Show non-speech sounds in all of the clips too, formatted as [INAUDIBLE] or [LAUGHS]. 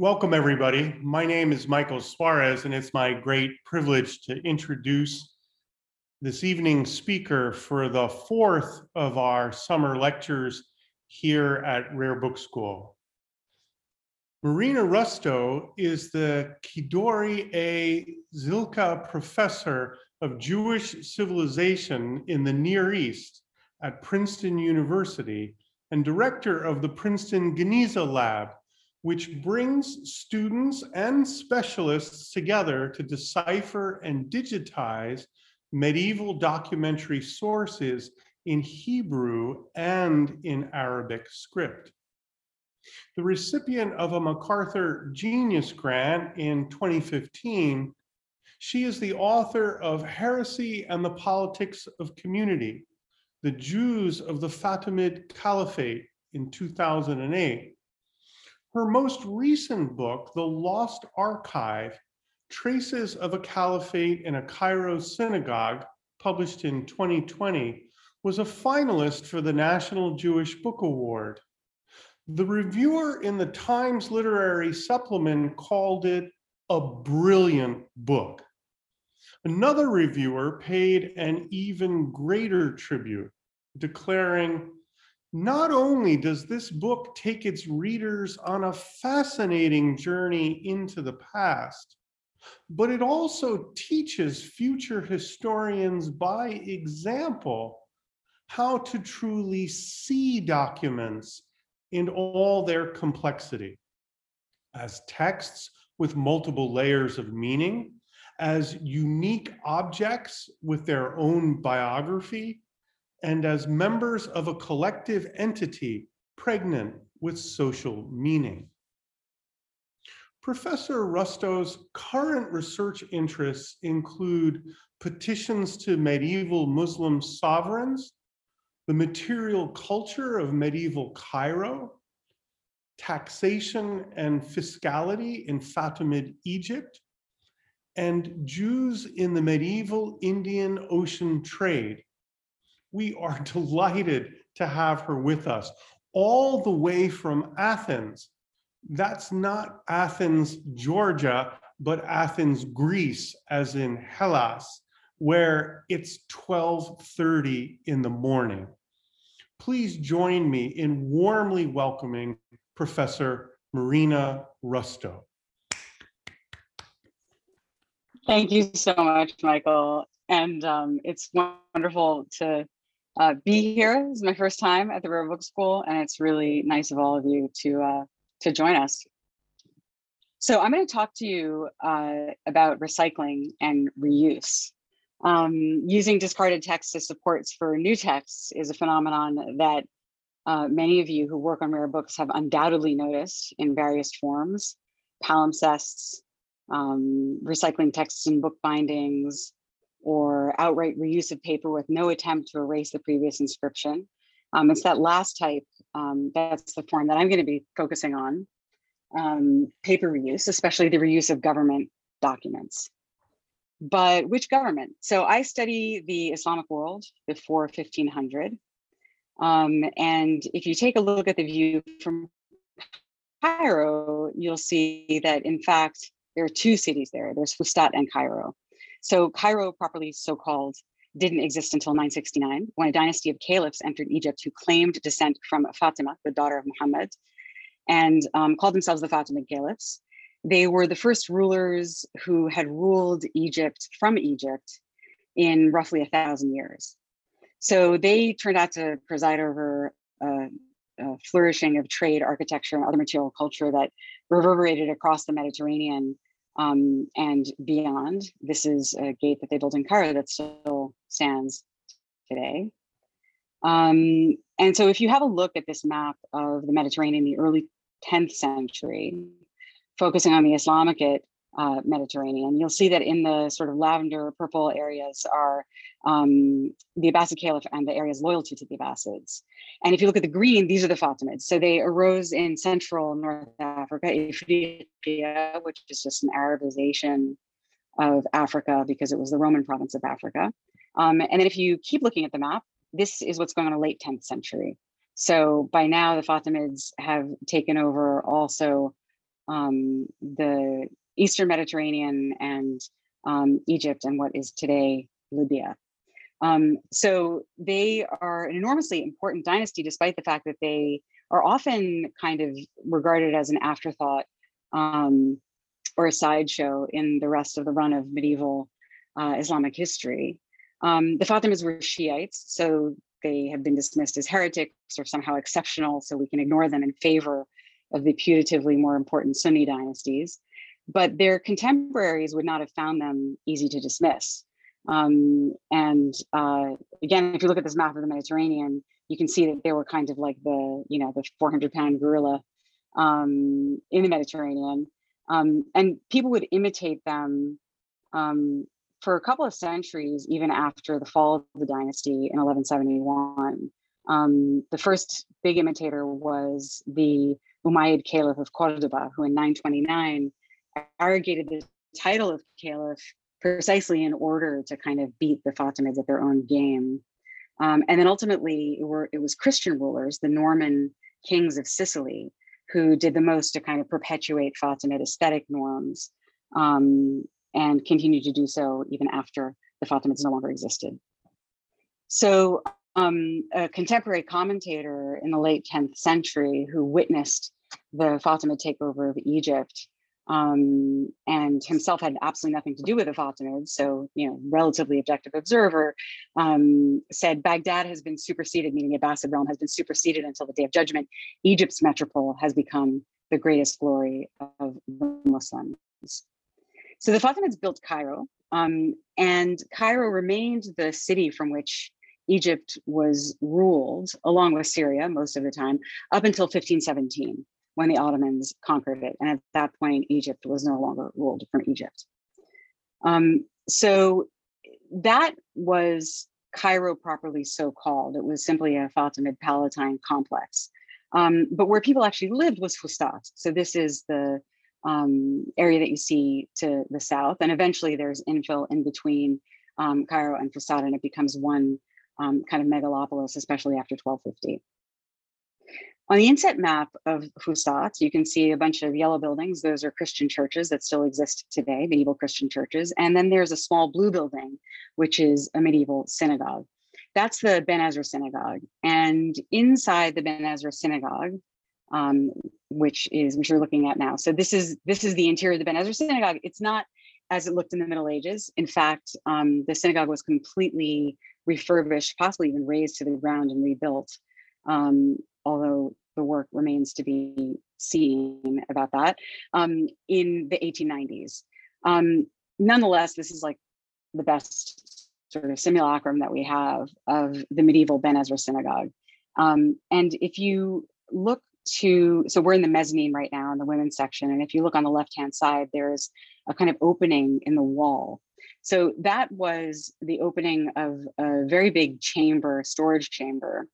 Welcome, everybody. My name is Michael Suarez, and it's my great privilege to introduce this evening's speaker for the fourth of our summer lectures here at Rare Book School. Marina Rustow is the Khedouri A. Zilkha Professor of Jewish Civilization in the Near East at Princeton University and Director of the Princeton Geniza Lab which brings students and specialists together to decipher and digitize medieval documentary sources in Hebrew and in Arabic script. The recipient of a MacArthur Genius Grant in 2015, she is the author of Heresy and the Politics of Community, The Jews of the Fatimid Caliphate in 2008, her most recent book, The Lost Archive Traces of a Caliphate in a Cairo Synagogue, published in 2020, was a finalist for the National Jewish Book Award. The reviewer in the Times Literary Supplement called it a brilliant book. Another reviewer paid an even greater tribute, declaring, not only does this book take its readers on a fascinating journey into the past, but it also teaches future historians by example how to truly see documents in all their complexity. As texts with multiple layers of meaning, as unique objects with their own biography, and as members of a collective entity pregnant with social meaning. Professor Rustow's current research interests include petitions to medieval Muslim sovereigns, the material culture of medieval Cairo, taxation and fiscality in Fatimid Egypt, and Jews in the medieval Indian Ocean trade, we are [LAUGHS] delighted to have her with us all the way from Athens. That's not Athens, Georgia, but Athens, Greece, as in Hellas, where it's 12:30 in the morning. Please join me in warmly welcoming Professor Marina Rustow. Thank you so much, Michael. And um, it's wonderful to uh, be here. This is my first time at the Rare Book School, and it's really nice of all of you to uh, to join us. So I'm going to talk to you uh, about recycling and reuse. Um, using discarded texts as supports for new texts is a phenomenon that uh, many of you who work on rare books have undoubtedly noticed in various forms, palimpsests, um, recycling texts and book bindings, or outright reuse of paper with no attempt to erase the previous inscription. Um, it's that last type, um, that's the form that I'm gonna be focusing on. Um, paper reuse, especially the reuse of government documents. But which government? So I study the Islamic world before 1500. Um, and if you take a look at the view from Cairo, you'll see that in fact, there are two cities there. There's Fustat and Cairo. So Cairo, properly so called, didn't exist until 969 when a dynasty of caliphs entered Egypt who claimed descent from Fatima, the daughter of Muhammad, and um, called themselves the Fatimid caliphs. They were the first rulers who had ruled Egypt from Egypt in roughly a thousand years. So they turned out to preside over a, a flourishing of trade, architecture, and other material culture that reverberated across the Mediterranean um, and beyond. This is a gate that they built in Cairo that still stands today. Um, and so if you have a look at this map of the Mediterranean in the early 10th century, focusing on the Islamic uh, Mediterranean, you'll see that in the sort of lavender purple areas are um, the Abbasid Caliph and the areas loyalty to the Abbasids. And if you look at the green, these are the Fatimids. So they arose in central North Africa, Ifriqiya, which is just an Arabization of Africa because it was the Roman province of Africa. Um, and then if you keep looking at the map, this is what's going on in the late 10th century. So by now, the Fatimids have taken over also um, the Eastern Mediterranean and um, Egypt and what is today Libya. Um, so they are an enormously important dynasty, despite the fact that they are often kind of regarded as an afterthought um, or a sideshow in the rest of the run of medieval uh, Islamic history. Um, the Fatimids were Shiites, so they have been dismissed as heretics or somehow exceptional, so we can ignore them in favor of the putatively more important Sunni dynasties. But their contemporaries would not have found them easy to dismiss. Um, and uh, again, if you look at this map of the Mediterranean, you can see that they were kind of like the, you know, the 400 pound gorilla um, in the Mediterranean. Um, and people would imitate them um, for a couple of centuries, even after the fall of the dynasty in 1171. Um, the first big imitator was the Umayyad Caliph of Cordoba, who in 929 arrogated the title of Caliph precisely in order to kind of beat the Fatimids at their own game. Um, and then ultimately, it, were, it was Christian rulers, the Norman kings of Sicily, who did the most to kind of perpetuate Fatimid aesthetic norms um, and continue to do so even after the Fatimids no longer existed. So um, a contemporary commentator in the late 10th century who witnessed the Fatimid takeover of Egypt um, and himself had absolutely nothing to do with the Fatimids, so you know, relatively objective observer, um, said Baghdad has been superseded, meaning the Abbasid realm has been superseded until the Day of Judgment. Egypt's metropole has become the greatest glory of the Muslims. So the Fatimids built Cairo, um, and Cairo remained the city from which Egypt was ruled, along with Syria most of the time, up until 1517 when the Ottomans conquered it. And at that point, Egypt was no longer ruled from Egypt. Um, so that was Cairo properly so called. It was simply a Fatimid Palatine complex. Um, but where people actually lived was Fustat. So this is the um, area that you see to the south. And eventually there's infill in between um, Cairo and Fustat, and it becomes one um, kind of megalopolis, especially after 1250. On the inset map of Fustat, you can see a bunch of yellow buildings. Those are Christian churches that still exist today, medieval Christian churches. And then there's a small blue building, which is a medieval synagogue. That's the Ben Ezra Synagogue. And inside the Ben Ezra Synagogue, um, which is which you're looking at now. So this is this is the interior of the Ben Ezra Synagogue. It's not as it looked in the Middle Ages. In fact, um, the synagogue was completely refurbished, possibly even razed to the ground and rebuilt. Um, although the work remains to be seen about that, um, in the 1890s. Um, nonetheless, this is like the best sort of simulacrum that we have of the medieval Ben Ezra synagogue. Um, and if you look to, so we're in the mezzanine right now in the women's section. And if you look on the left-hand side, there's a kind of opening in the wall. So that was the opening of a very big chamber, storage chamber,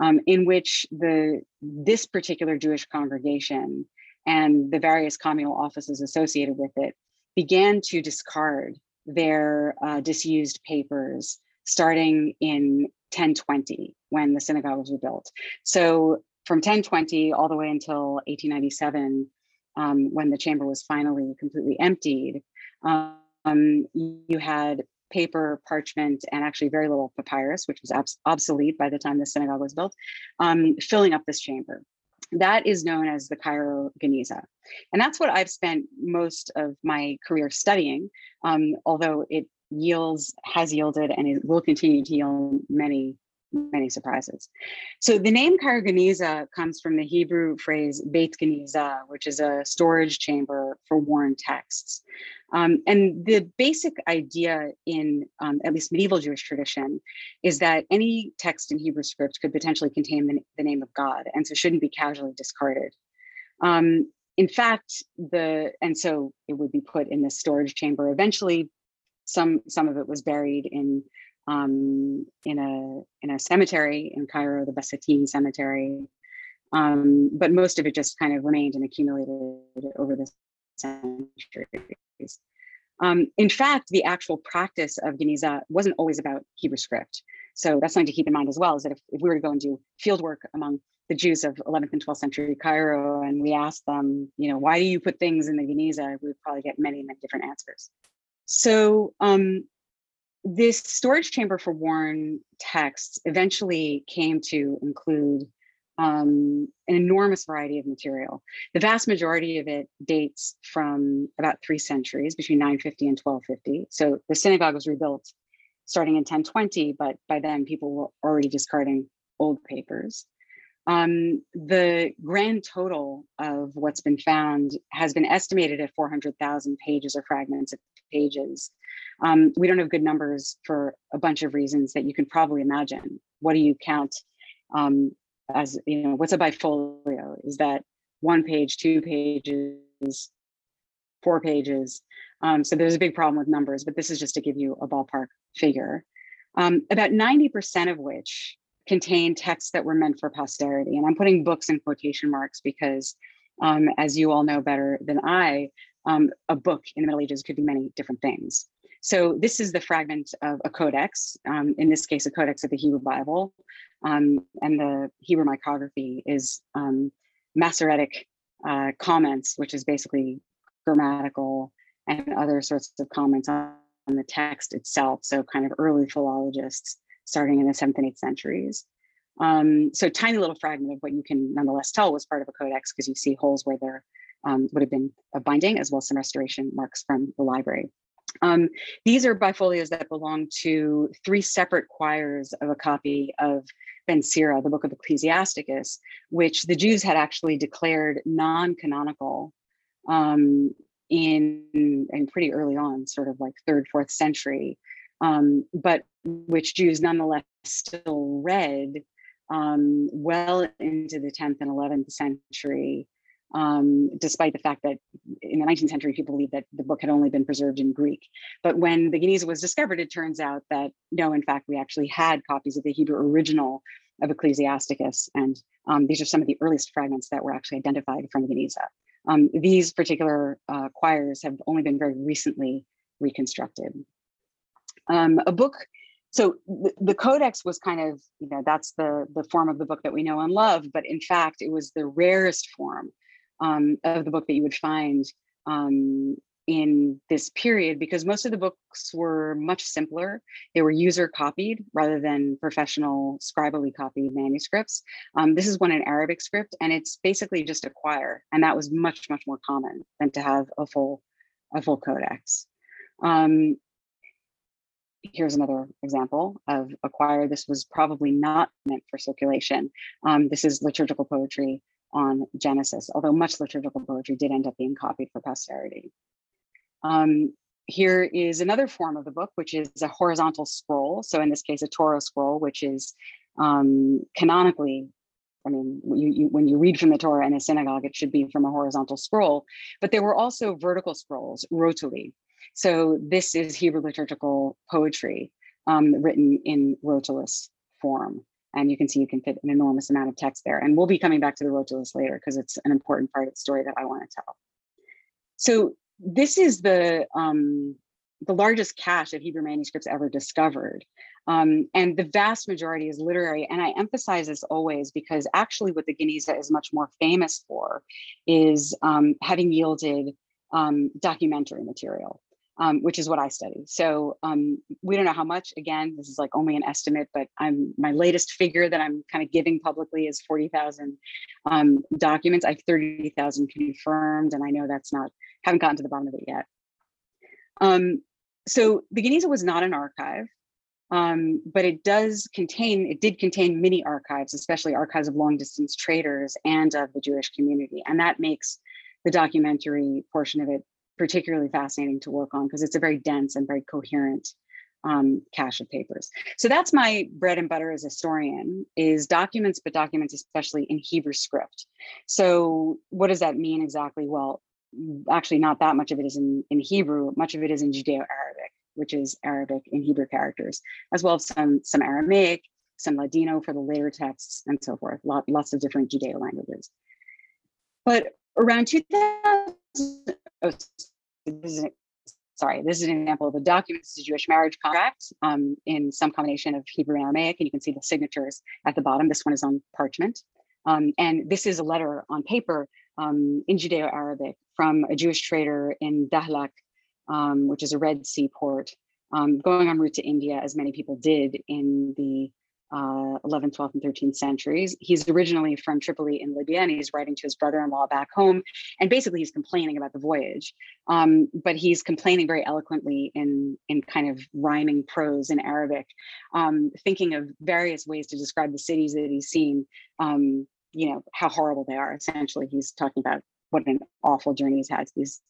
um, in which the this particular Jewish congregation and the various communal offices associated with it began to discard their uh, disused papers starting in 1020 when the synagogue was rebuilt. So from 1020 all the way until 1897, um, when the chamber was finally completely emptied, um, you had paper, parchment, and actually very little papyrus, which was obsolete by the time the synagogue was built, um, filling up this chamber. That is known as the Cairo Geniza. And that's what I've spent most of my career studying, um, although it yields, has yielded, and it will continue to yield many many surprises. So the name Cairo Geniza comes from the Hebrew phrase Beit Geniza, which is a storage chamber for worn texts. Um, and the basic idea in um, at least medieval Jewish tradition is that any text in Hebrew script could potentially contain the, the name of God, and so shouldn't be casually discarded. Um, in fact, the and so it would be put in this storage chamber. Eventually, some some of it was buried in um, in a in a cemetery in Cairo, the Basatin Cemetery. Um, but most of it just kind of remained and accumulated over the centuries. Um, in fact, the actual practice of Geniza wasn't always about Hebrew script. So that's something to keep in mind as well, is that if, if we were to go and do field work among the Jews of 11th and 12th century Cairo and we asked them, you know, why do you put things in the Geniza? We would probably get many, many different answers. So um, this storage chamber for worn texts eventually came to include um, an enormous variety of material. The vast majority of it dates from about three centuries, between 950 and 1250. So the synagogue was rebuilt starting in 1020, but by then people were already discarding old papers. Um, the grand total of what's been found has been estimated at 400,000 pages or fragments of pages. Um, we don't have good numbers for a bunch of reasons that you can probably imagine. What do you count um, as, you know, what's a bifolio? Is that one page, two pages, four pages? Um, so there's a big problem with numbers, but this is just to give you a ballpark figure. Um, about 90% of which contain texts that were meant for posterity. And I'm putting books in quotation marks because, um, as you all know better than I, um, a book in the Middle Ages could be many different things. So this is the fragment of a codex, um, in this case, a codex of the Hebrew Bible. Um, and the Hebrew micrography is um, Masoretic uh, comments, which is basically grammatical and other sorts of comments on the text itself. So kind of early philologists starting in the seventh and eighth centuries. Um, so tiny little fragment of what you can nonetheless tell was part of a codex because you see holes where there um, would have been a binding as well as some restoration marks from the library. Um, these are bifolios that belong to three separate quires of a copy of Ben Sira, the book of Ecclesiasticus, which the Jews had actually declared non-canonical um, in, in pretty early on, sort of like third, fourth century um, but which Jews nonetheless still read um, well into the 10th and 11th century, um, despite the fact that in the 19th century, people believed that the book had only been preserved in Greek. But when the Geniza was discovered, it turns out that no, in fact, we actually had copies of the Hebrew original of Ecclesiasticus. And um, these are some of the earliest fragments that were actually identified from the Geniza. Um, these particular uh, quires have only been very recently reconstructed um, a book so the, codex was kind of you know that's the the form of the book that we know and love but in fact it was the rarest form um, of the book that you would find um, in this period because most of the books were much simpler they were user copied rather than professional scribally copied manuscripts um, this is one in arabic script and it's basically just a quire and that was much much more common than to have a full a full codex um, here's another example of a quire. This was probably not meant for circulation. Um, this is liturgical poetry on Genesis, although much liturgical poetry did end up being copied for posterity. Um, here is another form of the book, which is a horizontal scroll. So in this case, a Torah scroll, which is um, canonically, I mean, you, you, when you read from the Torah in a synagogue, it should be from a horizontal scroll, but there were also vertical scrolls, rotuli, so this is Hebrew liturgical poetry um, written in rotulus form. And you can see you can fit an enormous amount of text there. And we'll be coming back to the rotulus later because it's an important part of the story that I want to tell. So this is the um, the largest cache of Hebrew manuscripts ever discovered. Um, and the vast majority is literary. And I emphasize this always because actually what the Geniza is much more famous for is um, having yielded um, documentary material um, which is what I study. So um, we don't know how much. Again, this is like only an estimate, but I'm my latest figure that I'm kind of giving publicly is 40,000 um, documents. I have 30,000 confirmed, and I know that's not haven't gotten to the bottom of it yet. Um, so the Geniza was not an archive. Um, but it does contain, it did contain many archives, especially archives of long distance traders and of the Jewish community. And that makes the documentary portion of it particularly fascinating to work on because it's a very dense and very coherent um, cache of papers. So that's my bread and butter as a historian is documents, but documents especially in Hebrew script. So what does that mean exactly? Well, actually not that much of it is in, in Hebrew, much of it is in Judeo-Arabic, which is Arabic in Hebrew characters, as well as some, some Aramaic, some Ladino for the later texts and so forth, Lot, lots of different Judeo languages. But around 2000, oh, this is, sorry, this is an example of a document. This is a Jewish marriage contract um, in some combination of Hebrew and Aramaic, and you can see the signatures at the bottom. This one is on parchment. Um, and this is a letter on paper um, in Judeo-Arabic from a Jewish trader in Dahlak, um, which is a Red Sea port, um, going en route to India, as many people did in the uh, 11th, 12th, and 13th centuries. He's originally from Tripoli in Libya, and he's writing to his brother-in-law back home. And basically, he's complaining about the voyage, um, but he's complaining very eloquently in in kind of rhyming prose in Arabic, um, thinking of various ways to describe the cities that he's seen. Um, you know how horrible they are. Essentially, he's talking about what an awful journey he's had to these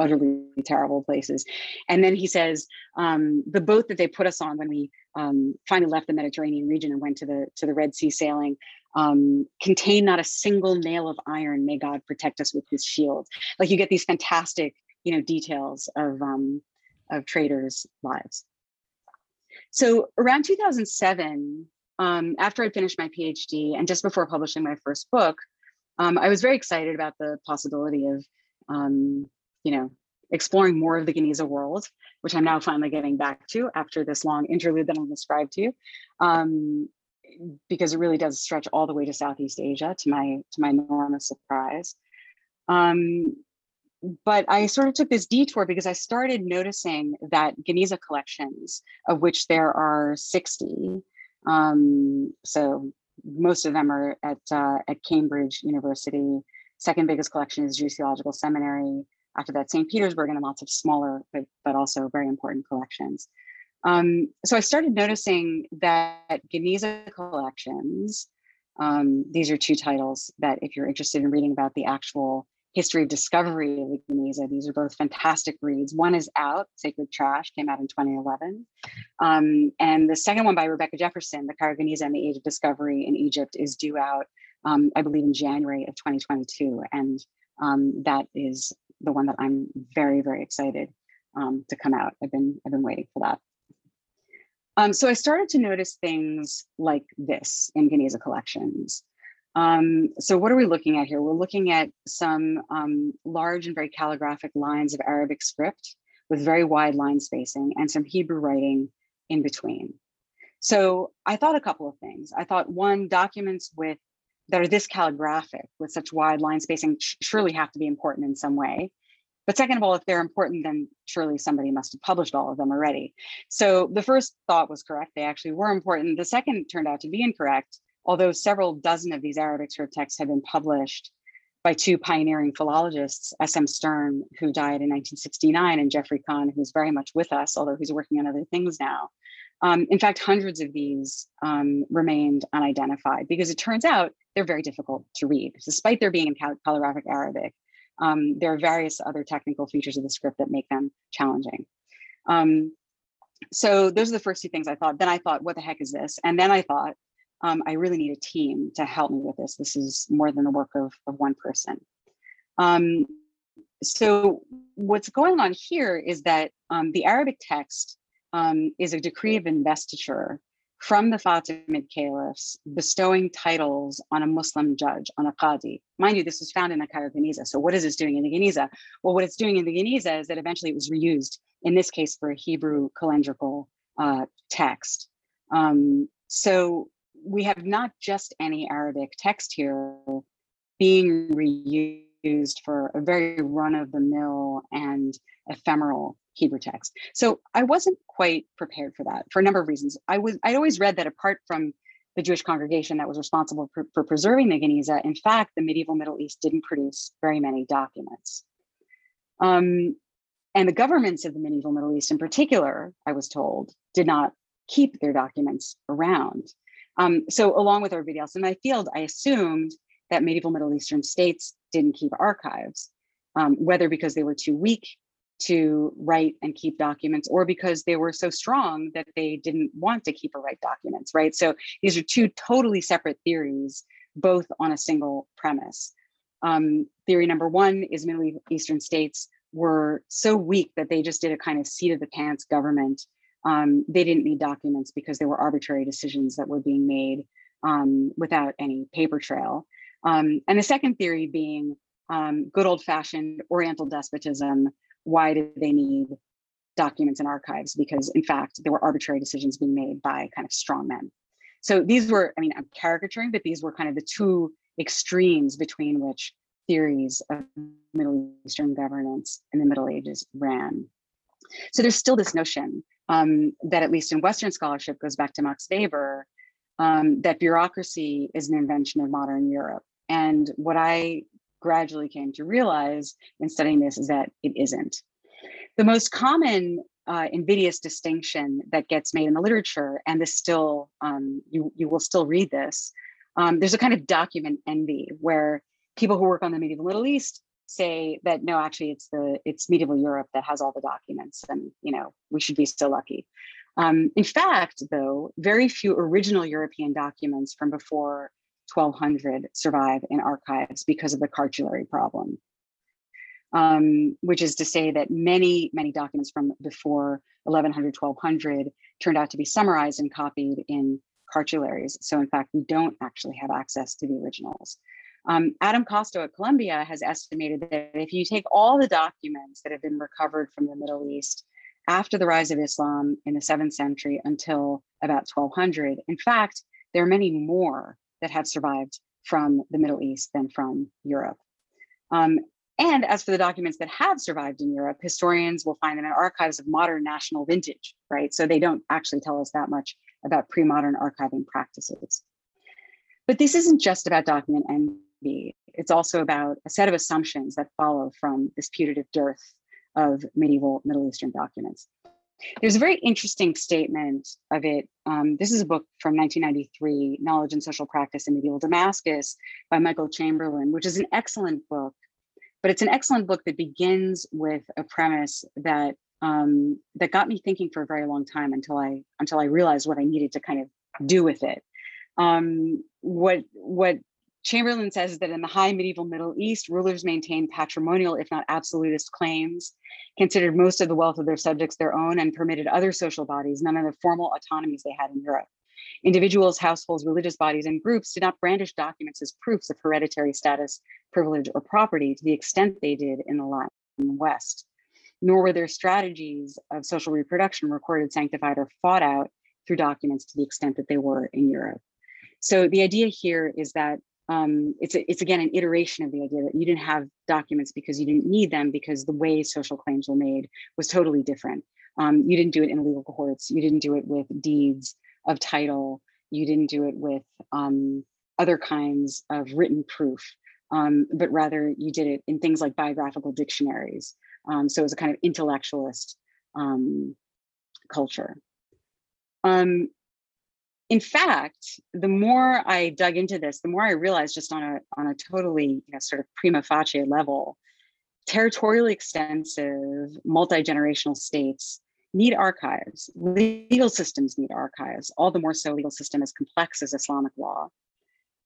utterly terrible places. And then he says, um, the boat that they put us on when we um, finally left the Mediterranean region and went to the to the Red Sea sailing um, contained not a single nail of iron. May God protect us with His shield. Like you get these fantastic, you know, details of um, of traders' lives. So around 2007, um, after I'd finished my PhD and just before publishing my first book, um, I was very excited about the possibility of um, you know, exploring more of the Geniza world, which I'm now finally getting back to after this long interlude that I'm described to you, um, because it really does stretch all the way to Southeast Asia to my to my enormous surprise. Um, but I sort of took this detour because I started noticing that Geniza collections, of which there are 60, um, so most of them are at uh, at Cambridge University. Second biggest collection is Jewish Theological Seminary after that St. Petersburg and lots of smaller, but, but also very important collections. Um, so I started noticing that Geniza collections, um, these are two titles that if you're interested in reading about the actual history of discovery of the Geniza, these are both fantastic reads. One is out, Sacred Trash, came out in 2011. Um, and the second one by Rebecca Jefferson, The Cairo Geniza and the Age of Discovery in Egypt is due out, um, I believe in January of 2022. And um, that is the one that I'm very, very excited um, to come out. I've been, I've been waiting for that. Um, so I started to notice things like this in Geniza collections. Um, so what are we looking at here? We're looking at some um, large and very calligraphic lines of Arabic script with very wide line spacing and some Hebrew writing in between. So I thought a couple of things. I thought one, documents with that are this calligraphic with such wide line spacing surely have to be important in some way. But second of all, if they're important, then surely somebody must have published all of them already. So the first thought was correct. They actually were important. The second turned out to be incorrect, although several dozen of these Arabic script texts have been published by two pioneering philologists, S.M. Stern, who died in 1969, and Geoffrey Khan, who's very much with us, although he's working on other things now. Um, in fact, hundreds of these um, remained unidentified because it turns out they're very difficult to read. Despite their being in calligraphic Arabic, um, there are various other technical features of the script that make them challenging. Um, so those are the first two things I thought. Then I thought, what the heck is this? And then I thought, um, I really need a team to help me with this. This is more than the work of, of one person. Um, so what's going on here is that um, the Arabic text um, is a decree of investiture from the Fatimid caliphs bestowing titles on a Muslim judge, on a qadi. Mind you, this was found in the Cairo Geniza. So what is this doing in the Geniza? Well, what it's doing in the Geniza is that eventually it was reused, in this case for a Hebrew calendrical uh, text. Um, so we have not just any Arabic text here being reused for a very run-of-the-mill and ephemeral Hebrew text. So I wasn't quite prepared for that for a number of reasons. I was I'd always read that apart from the Jewish congregation that was responsible for, for preserving the Geniza, in fact, the medieval Middle East didn't produce very many documents. Um, and the governments of the medieval Middle East in particular, I was told, did not keep their documents around. Um, so along with everybody else in my field, I assumed that medieval Middle Eastern states didn't keep archives, um, whether because they were too weak to write and keep documents or because they were so strong that they didn't want to keep or write documents, right? So these are two totally separate theories, both on a single premise. Um, theory number one is Middle Eastern states were so weak that they just did a kind of seat of the pants government. Um, they didn't need documents because there were arbitrary decisions that were being made um, without any paper trail. Um, and the second theory being um, good old fashioned Oriental despotism why do they need documents and archives? Because in fact, there were arbitrary decisions being made by kind of strong men. So these were, I mean, I'm caricaturing, but these were kind of the two extremes between which theories of Middle Eastern governance in the Middle Ages ran. So there's still this notion um, that, at least in Western scholarship, goes back to Max Weber, um, that bureaucracy is an invention of modern Europe. And what I gradually came to realize in studying this is that it isn't. The most common uh, invidious distinction that gets made in the literature, and this still, um, you, you will still read this, um, there's a kind of document envy where people who work on the medieval Middle East say that no, actually it's the it's medieval Europe that has all the documents, and you know we should be so lucky. Um, in fact, though, very few original European documents from before 1200 survive in archives because of the cartulary problem. Um, which is to say that many, many documents from before 1100, 1200 turned out to be summarized and copied in cartularies. So in fact, we don't actually have access to the originals. Um, Adam Kosto at Columbia has estimated that if you take all the documents that have been recovered from the Middle East after the rise of Islam in the seventh century until about 1200, in fact, there are many more that have survived from the Middle East than from Europe. Um, and as for the documents that have survived in Europe, historians will find them in archives of modern national vintage, right? So they don't actually tell us that much about pre-modern archiving practices. But this isn't just about document envy. It's also about a set of assumptions that follow from this putative dearth of medieval Middle Eastern documents. There's a very interesting statement of it. Um, this is a book from 1993, Knowledge and Social Practice in Medieval Damascus by Michael Chamberlain, which is an excellent book. But it's an excellent book that begins with a premise that um, that got me thinking for a very long time until I until I realized what I needed to kind of do with it. Um, what what Chamberlain says that in the high medieval Middle East, rulers maintained patrimonial, if not absolutist, claims, considered most of the wealth of their subjects their own, and permitted other social bodies none of the formal autonomies they had in Europe. Individuals, households, religious bodies, and groups did not brandish documents as proofs of hereditary status, privilege, or property to the extent they did in the Latin West nor were their strategies of social reproduction recorded, sanctified, or fought out through documents to the extent that they were in Europe. So the idea here is that um, it's, a, it's again an iteration of the idea that you didn't have documents because you didn't need them because the way social claims were made was totally different. Um, you didn't do it in legal cohorts. You didn't do it with deeds of title. You didn't do it with um, other kinds of written proof, um, but rather you did it in things like biographical dictionaries um, so it was a kind of intellectualist um, culture. Um, in fact, the more I dug into this, the more I realized just on a, on a totally you know, sort of prima facie level, territorially extensive, multi-generational states need archives. Legal systems need archives, all the more so legal system as complex as Islamic law.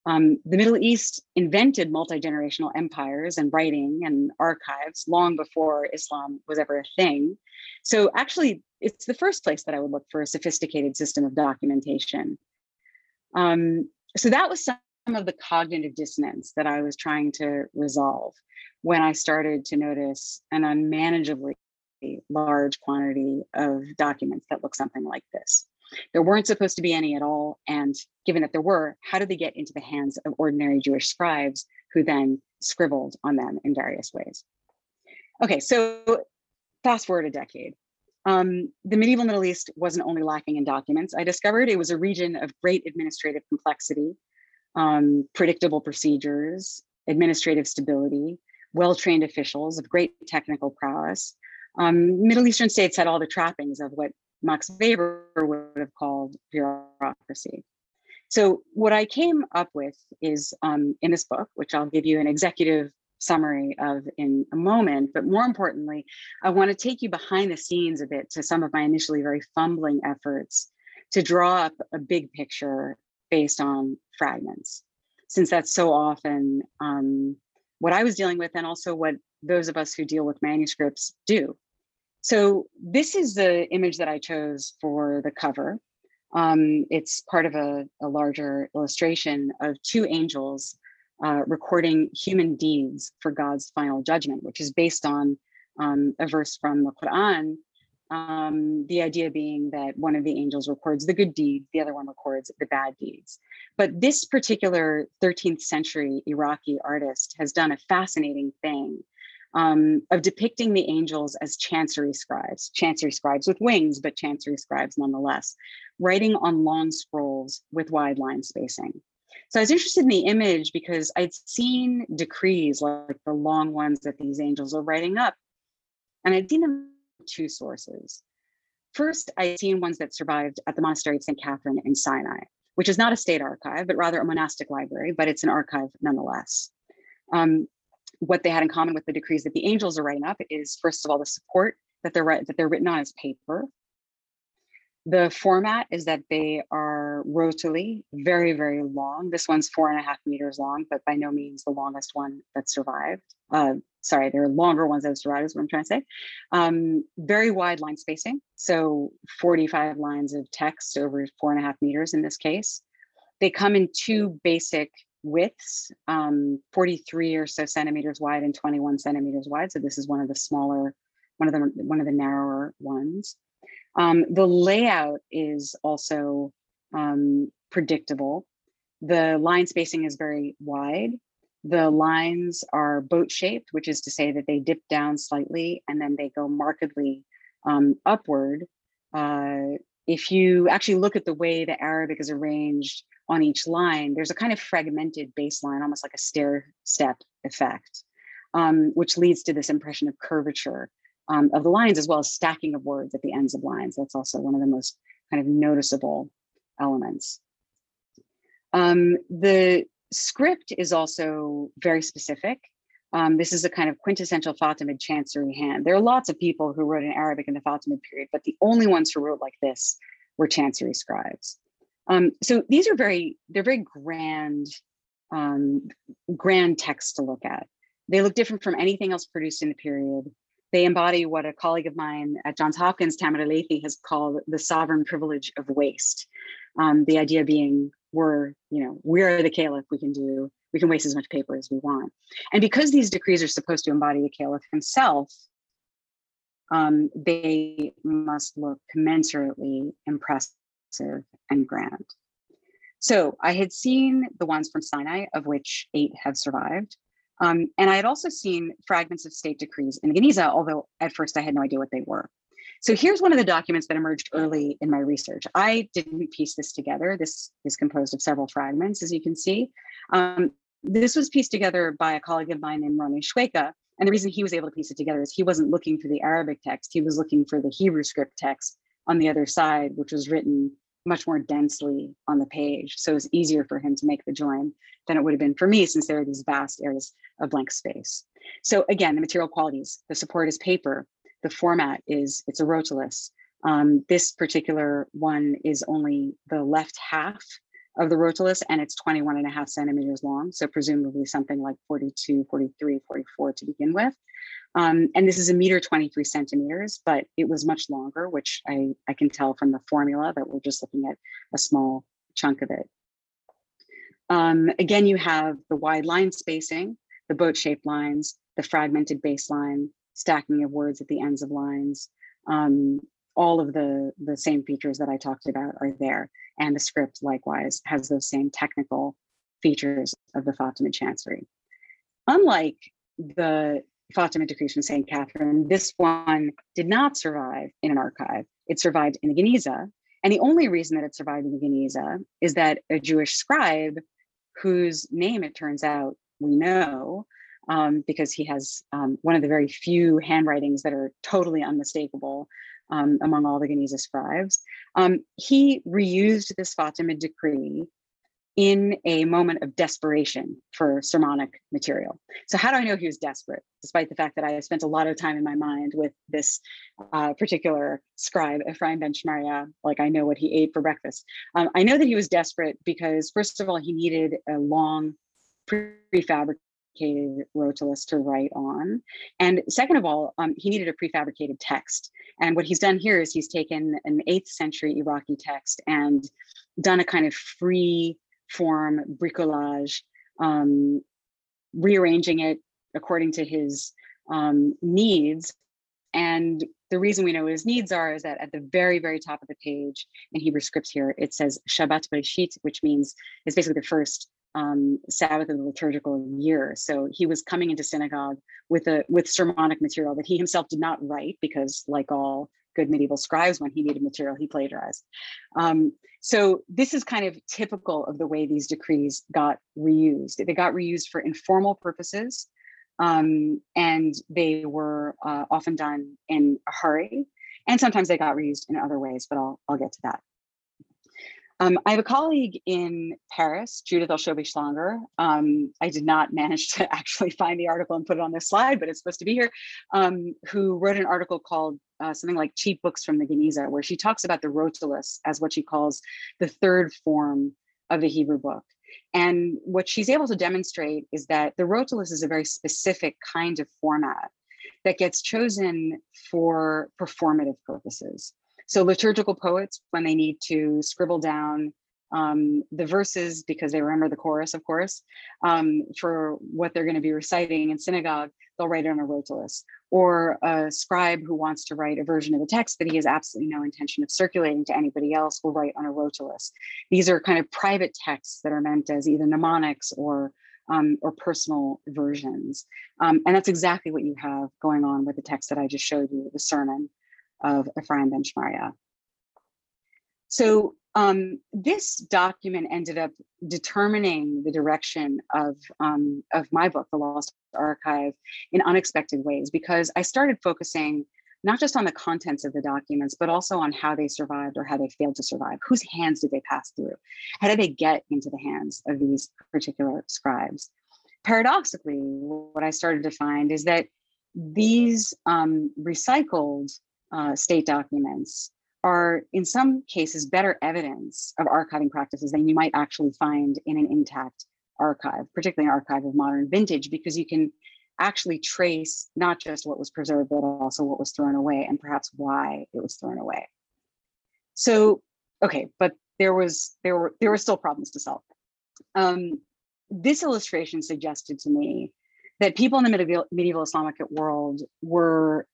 Um, the Middle East invented multi-generational empires and writing and archives long before Islam was ever a thing. So actually, it's the first place that I would look for a sophisticated system of documentation. Um, so that was some of the cognitive dissonance that I was trying to resolve when I started to notice an unmanageably large quantity of documents that look something like this. There weren't supposed to be any at all. And given that there were, how did they get into the hands of ordinary Jewish scribes who then scribbled on them in various ways? Okay, so fast forward a decade. Um, the medieval Middle East wasn't only lacking in documents. I discovered it was a region of great administrative complexity, um, predictable procedures, administrative stability, well-trained officials of great technical prowess. Um, Middle Eastern states had all the trappings of what Max Weber would have called bureaucracy. So what I came up with is um, in this book, which I'll give you an executive summary of in a moment, but more importantly, I want to take you behind the scenes a bit to some of my initially very fumbling efforts to draw up a big picture based on fragments, since that's so often um, what I was dealing with and also what those of us who deal with manuscripts do. So this is the image that I chose for the cover. Um, it's part of a, a, larger illustration of two angels uh, recording human deeds for God's final judgment, which is based on um, a verse from the Quran Um, the idea being that one of the angels records the good deeds, the other one records the bad deeds. But this particular 13th century Iraqi artist has done a fascinating thing um, of depicting the angels as chancery scribes, chancery scribes with wings, but chancery scribes nonetheless, writing on long scrolls with wide line spacing. So I was interested in the image because I'd seen decrees like the long ones that these angels are writing up, and I'd seen them two sources. First, I'd seen ones that survived at the monastery of St. Catherine in Sinai, which is not a state archive, but rather a monastic library, but it's an archive nonetheless. Um, what they had in common with the decrees that the angels are writing up is first of all the support that they're that they're written on is paper. The format is that they are rotuli, very, very long. This one's four and a half meters long, but by no means the longest one that survived. Uh, sorry, there are longer ones that survived is what I'm trying to say. Um, very wide line spacing. So 45 lines of text over four and a half meters in this case. They come in two basic widths, um, 43 or so centimeters wide and 21 centimeters wide. So this is one of the smaller, one of the one of the narrower ones. Um, the layout is also um, predictable. The line spacing is very wide. The lines are boat shaped, which is to say that they dip down slightly and then they go markedly um, upward. Uh, if you actually look at the way the Arabic is arranged on each line, there's a kind of fragmented baseline, almost like a stair step effect, um, which leads to this impression of curvature um, of the lines as well as stacking of words at the ends of lines. That's also one of the most kind of noticeable elements. Um, the script is also very specific. Um, this is a kind of quintessential Fatimid chancery hand. There are lots of people who wrote in Arabic in the Fatimid period, but the only ones who wrote like this were chancery scribes. Um, so these are very, they're very grand, um, grand texts to look at. They look different from anything else produced in the period. They embody what a colleague of mine at Johns Hopkins, Tamer el-Leithy, has called the sovereign privilege of waste. Um, the idea being we're, you know, we're the caliph, we can do, we can waste as much paper as we want. And because these decrees are supposed to embody the caliph himself, um, they must look commensurately impressive and grand. So I had seen the ones from Sinai, of which eight have survived. Um, and I had also seen fragments of state decrees in Geniza, although at first I had no idea what they were. So here's one of the documents that emerged early in my research. I didn't piece this together. This is composed of several fragments, as you can see. Um, this was pieced together by a colleague of mine named Roni Shweka. And the reason he was able to piece it together is he wasn't looking for the Arabic text, he was looking for the Hebrew script text on the other side, which was written much more densely on the page. So it's easier for him to make the join than it would have been for me since there are these vast areas of blank space. So again, the material qualities, the support is paper, the format is, it's a rotulus. Um, this particular one is only the left half of the rotulus and it's 21 and a half centimeters long. So presumably something like 42, 43, 44 to begin with. Um, and this is a meter 23 centimeters, but it was much longer, which I, I can tell from the formula that we're just looking at a small chunk of it. Um, again, you have the wide line spacing, the boat-shaped lines, the fragmented baseline, stacking of words at the ends of lines. Um, all of the, the same features that I talked about are there. And the script likewise has those same technical features of the Fatimid Chancery. Unlike the Fatimid Decrees from St. Catherine. This one did not survive in an archive. It survived in the Geniza. And the only reason that it survived in the Geniza is that a Jewish scribe, whose name it turns out we know, um, because he has um, one of the very few handwritings that are totally unmistakable um, among all the Geniza scribes. Um, he reused this Fatimid decree in a moment of desperation for sermonic material. So how do I know he was desperate, despite the fact that I spent a lot of time in my mind with this uh, particular scribe, Ephraim ben Shemarya, like I know what he ate for breakfast. Um, I know that he was desperate because first of all, he needed a long prefabricated rotulus to write on. And second of all, um, he needed a prefabricated text. And what he's done here is he's taken an eighth century Iraqi text and done a kind of free form, bricolage, um, rearranging it according to his um, needs. And the reason we know what his needs are is that at the very, very top of the page in Hebrew scripts here, it says Shabbat Bereshit, which means it's basically the first um, Sabbath of the liturgical year. So he was coming into synagogue with a with sermonic material that he himself did not write because, like all good medieval scribes, when he needed material, he plagiarized. Um, so this is kind of typical of the way these decrees got reused. They got reused for informal purposes, um, and they were uh, often done in a hurry. And sometimes they got reused in other ways, but I'll, I'll get to that. Um, I have a colleague in Paris, Judith Olszowy-Schlanger. Um, I did not manage to [LAUGHS] actually find the article and put it on this slide, but it's supposed to be here, um, who wrote an article called uh, something like Cheap Books from the Geniza, where she talks about the rotulus as what she calls the third form of the Hebrew book. And what she's able to demonstrate is that the rotulus is a very specific kind of format that gets chosen for performative purposes. So liturgical poets, when they need to scribble down um, the verses because they remember the chorus, of course, um, for what they're going to be reciting in synagogue, they'll write it on a rotulus. Or a scribe who wants to write a version of the text that he has absolutely no intention of circulating to anybody else will write on a rotulus. These are kind of private texts that are meant as either mnemonics or um, or personal versions. Um, and that's exactly what you have going on with the text that I just showed you, the sermon of Ephraim ben Shemarya. So um, this document ended up determining the direction of, um, of my book, The Lost Archive, in unexpected ways because I started focusing not just on the contents of the documents, but also on how they survived or how they failed to survive. Whose hands did they pass through? How did they get into the hands of these particular scribes? Paradoxically, what I started to find is that these um, recycled uh, state documents are in some cases better evidence of archiving practices than you might actually find in an intact archive, particularly an archive of modern vintage, because you can actually trace not just what was preserved, but also what was thrown away and perhaps why it was thrown away. So, okay, but there was there were there were still problems to solve. Um, this illustration suggested to me that people in the medieval, medieval Islamic world were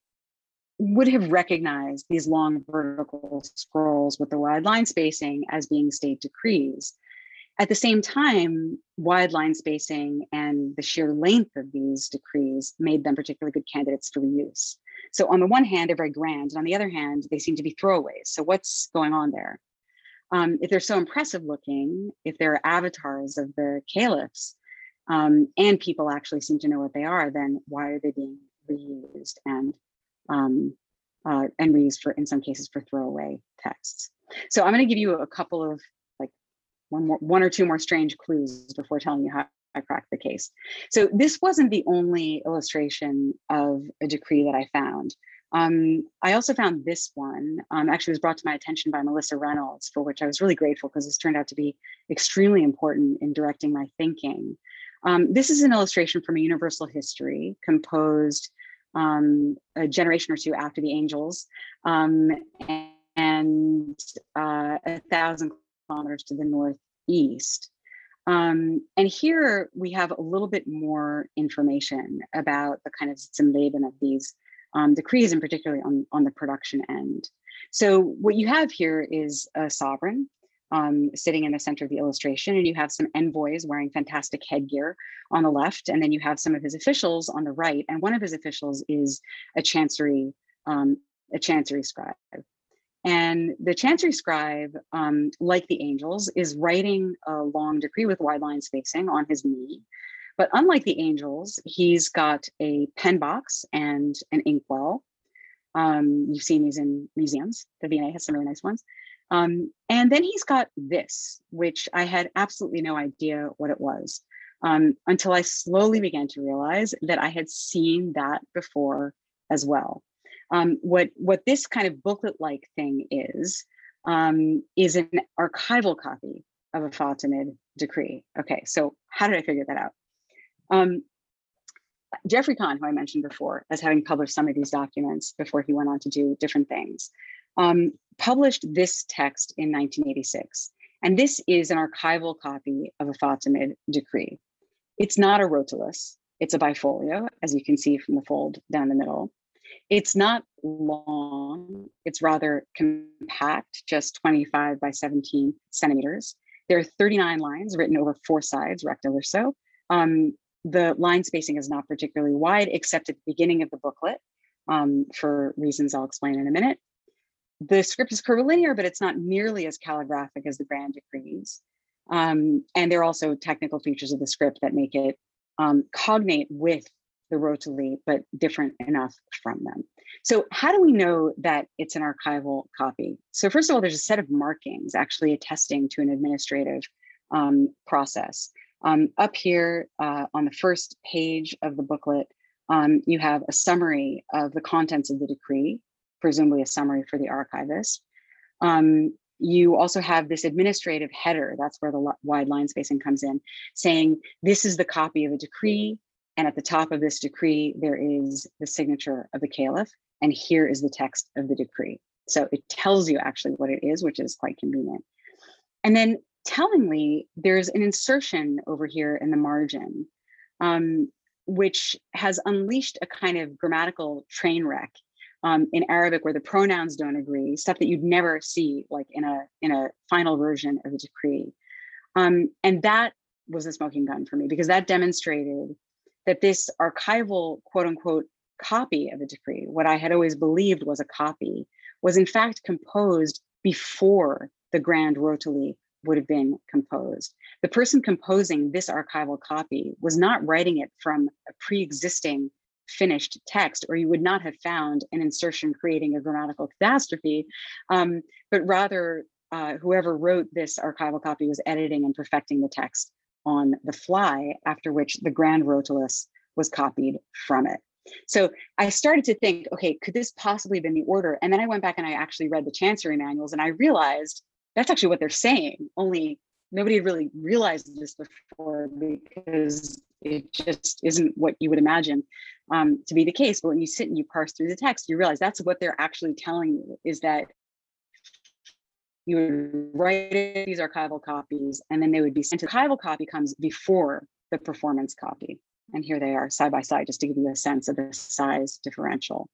would have recognized these long vertical scrolls with the wide line spacing as being state decrees. At the same time, wide line spacing and the sheer length of these decrees made them particularly good candidates for reuse. So on the one hand, they're very grand, and on the other hand, they seem to be throwaways. So what's going on there? Um, if they're so impressive looking, if they're avatars of the caliphs, um, and people actually seem to know what they are, then why are they being reused and um, uh, and reused for, in some cases, for throwaway texts. So I'm going to give you a couple of like one more, one or two more strange clues before telling you how I cracked the case. So this wasn't the only illustration of a decree that I found. Um, I also found this one, um, actually was brought to my attention by Melissa Reynolds, for which I was really grateful because this turned out to be extremely important in directing my thinking. Um, this is an illustration from a universal history composed um, a generation or two after the Angels, um, and uh, a thousand kilometers to the northeast. Um, and here we have a little bit more information about the kind of Leben of these um, decrees, and particularly on, on the production end. So what you have here is a sovereign um, sitting in the center of the illustration, and you have some envoys wearing fantastic headgear on the left, and then you have some of his officials on the right. And one of his officials is a chancery, um, a chancery scribe. And the chancery scribe, um, like the angels, is writing a long decree with wide line spacing on his knee. But unlike the angels, he's got a pen box and an inkwell. Um, you've seen these in museums. The V&A has some really nice ones. Um, and then he's got this, which I had absolutely no idea what it was um, until I slowly began to realize that I had seen that before as well. Um, what, what this kind of booklet-like thing is, um, is an archival copy of a Fatimid decree. Okay, so how did I figure that out? Um, Geoffrey Khan, who I mentioned before, as having published some of these documents before he went on to do different things, um, published this text in 1986. And this is an archival copy of a Fatimid decree. It's not a rotulus, it's a bifolio, as you can see from the fold down the middle. It's not long it's rather compact, just 25 by 17 centimeters. There are 39 lines written over four sides, rectal or so. Um, the line spacing is not particularly wide, except at the beginning of the booklet, um, for reasons I'll explain in a minute. The script is curvilinear, but it's not nearly as calligraphic as the grand decrees. Um, and there are also technical features of the script that make it um, cognate with the rotuli, but different enough from them. So how do we know that it's an archival copy? So first of all, there's a set of markings actually attesting to an administrative um, process. Um, up here uh, on the first page of the booklet, um, you have a summary of the contents of the decree, presumably a summary for the archivist. Um, you also have this administrative header, that's where the wide line spacing comes in, saying this is the copy of a decree, and at the top of this decree, there is the signature of the caliph, and here is the text of the decree. So it tells you actually what it is, which is quite convenient. And then tellingly, there's an insertion over here in the margin, um, which has unleashed a kind of grammatical train wreck um, in Arabic where the pronouns don't agree, stuff that you'd never see like in a in a final version of a decree. Um, and that was a smoking gun for me because that demonstrated that this archival quote unquote copy of a decree, what I had always believed was a copy, was in fact composed before the grand rotuli would have been composed. The person composing this archival copy was not writing it from a pre-existing finished text, or you would not have found an insertion creating a grammatical catastrophe, um, but rather uh, whoever wrote this archival copy was editing and perfecting the text on the fly, after which the grand rotulus was copied from it. So I started to think, okay, could this possibly have been the order? And then I went back and I actually read the chancery manuals and I realized that's actually what they're saying, only nobody had really realized this before because it just isn't what you would imagine um, to be the case. But when you sit and you parse through the text, you realize that's what they're actually telling you is that you would write these archival copies and then they would be sent. The archival copy comes before the performance copy. And here they are side by side, just to give you a sense of the size differential.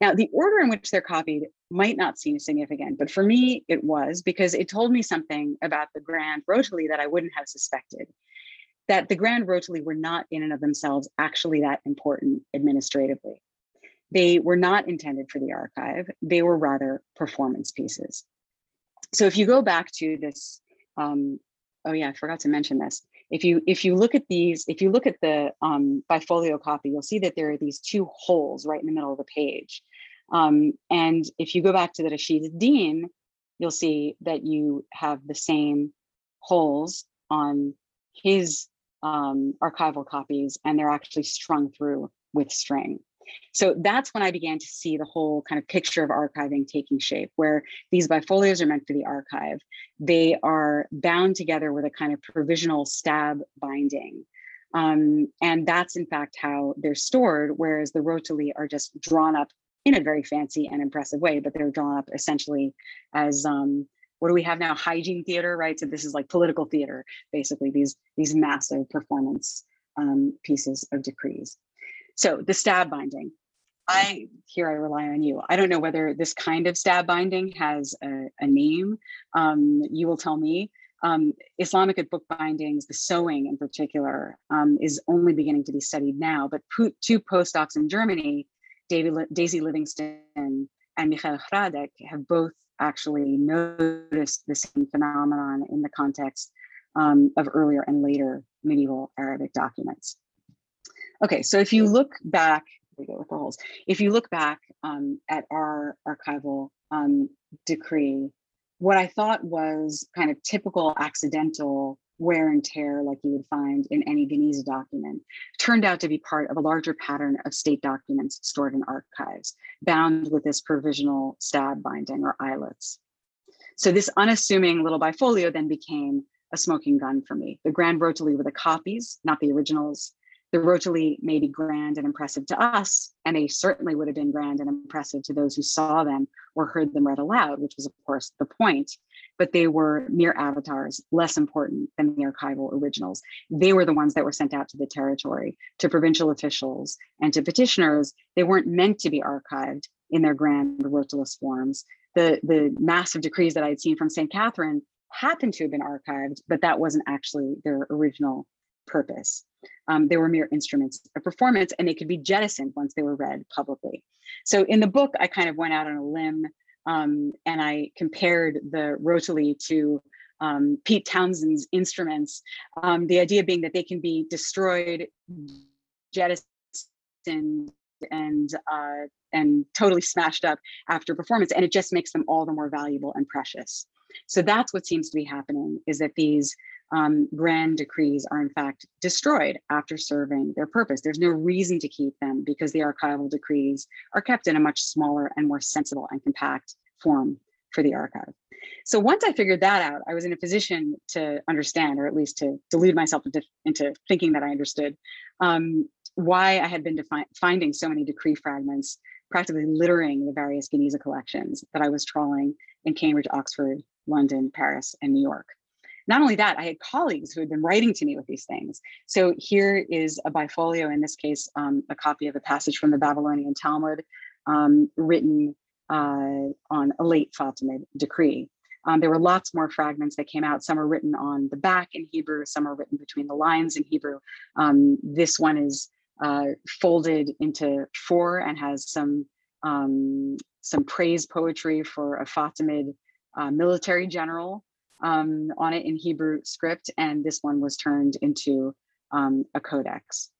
Now, the order in which they're copied might not seem significant, but for me, it was because it told me something about the grand rotuli that I wouldn't have suspected that the grand rotuli were not in and of themselves actually that important administratively. They were not intended for the archive, they were rather performance pieces. So if you go back to this, um, oh yeah, I forgot to mention this. If you if you look at these, if you look at the um, bifolio copy, you'll see that there are these two holes right in the middle of the page. Um, and if you go back to the Rashid al-Din, you'll see that you have the same holes on his um, archival copies and they're actually strung through with string. So that's when I began to see the whole kind of picture of archiving taking shape, where these bifolios are meant for the archive. They are bound together with a kind of provisional stab binding. Um, and that's in fact how they're stored, whereas the rotuli are just drawn up in a very fancy and impressive way, but they're drawn up essentially as um, what do we have now hygiene theater right so this is like political theater basically these these massive performance um, pieces of decrees so the stab binding i here i rely on you. I don't know whether this kind of stab binding has a, a name. Um, you will tell me. Um, islamic book bindings the sewing in particular um, is only beginning to be studied now but two postdocs in germany daisy livingston and michael hradek have both actually noticed the same phenomenon in the context um, of earlier and later medieval Arabic documents. Okay, so if you look back, we go with the holes. If you look back um, at our archival um, decree, what I thought was kind of typical accidental wear and tear like you would find in any Geniza document turned out to be part of a larger pattern of state documents stored in archives, bound with this provisional stab binding or eyelets. So this unassuming little bifolio then became a smoking gun for me. The grand rotuli were the copies, not the originals, the rotuli may be grand and impressive to us, and they certainly would have been grand and impressive to those who saw them or heard them read aloud, which was, of course, the point. But they were mere avatars, less important than the archival originals. They were the ones that were sent out to the territory, to provincial officials, and to petitioners. They weren't meant to be archived. in their grand rotulus forms. The, the massive decrees that I had seen from St. Catherine happened to have been archived, but that wasn't actually their original purpose. Um, they were mere instruments of performance and they could be jettisoned once they were read publicly. So in the book, I kind of went out on a limb um, and I compared the rotuli to um, Pete Townshend's instruments. Um, the idea being that they can be destroyed, jettisoned, and uh, and totally smashed up after performance, and it just makes them all the more valuable and precious. So that's what seems to be happening: is that these um, grand decrees are in fact destroyed after serving their purpose. There's no reason to keep them because the archival decrees are kept in a much smaller and more sensible and compact form for the archive. So once I figured that out, I was in a position to understand, or at least to delude myself into, into thinking that I understood, um, why I had been finding so many decree fragments practically littering the various Geniza collections that I was trawling in Cambridge, Oxford, London, Paris, and New York. Not only that, I had colleagues who had been writing to me with these things. So here is a bifolio, in this case, um, a copy of a passage from the Babylonian Talmud um, written uh, on a late Fatimid decree. Um, there were lots more fragments that came out. Some are written on the back in Hebrew, some are written between the lines in Hebrew. Um, this one is uh, folded into four and has some um, some praise poetry for a Fatimid uh, military general um, on it in Hebrew script, and this one was turned into um, a codex.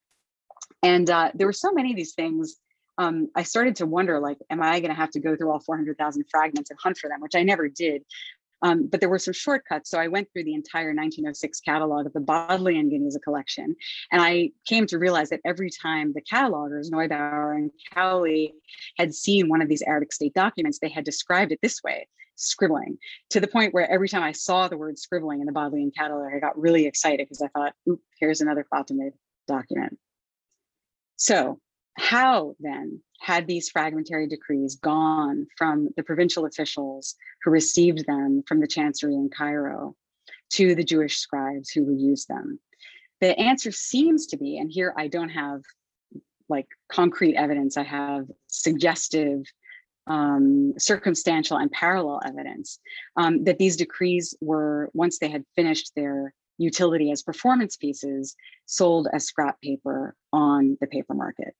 And uh, there were so many of these things. Um, I started to wonder, like, am I going to have to go through all 400,000 fragments and hunt for them, which I never did. Um, but there were some shortcuts. So I went through the entire 1906 catalog of the Bodleian Geniza collection. And I came to realize that every time the catalogers, Neubauer and Cowley, had seen one of these Arabic state documents, they had described it this way scribbling to the point where every time I saw the word scribbling in the Bodleian catalog, I got really excited because I thought, oop, here's another Fatimid document. So how then had these fragmentary decrees gone from the provincial officials who received them from the chancery in Cairo to the Jewish scribes who reused them? The answer seems to be, and here I don't have like concrete evidence, I have suggestive, um, circumstantial, and parallel evidence um, that these decrees were, once they had finished their utility as performance pieces, sold as scrap paper on the paper market.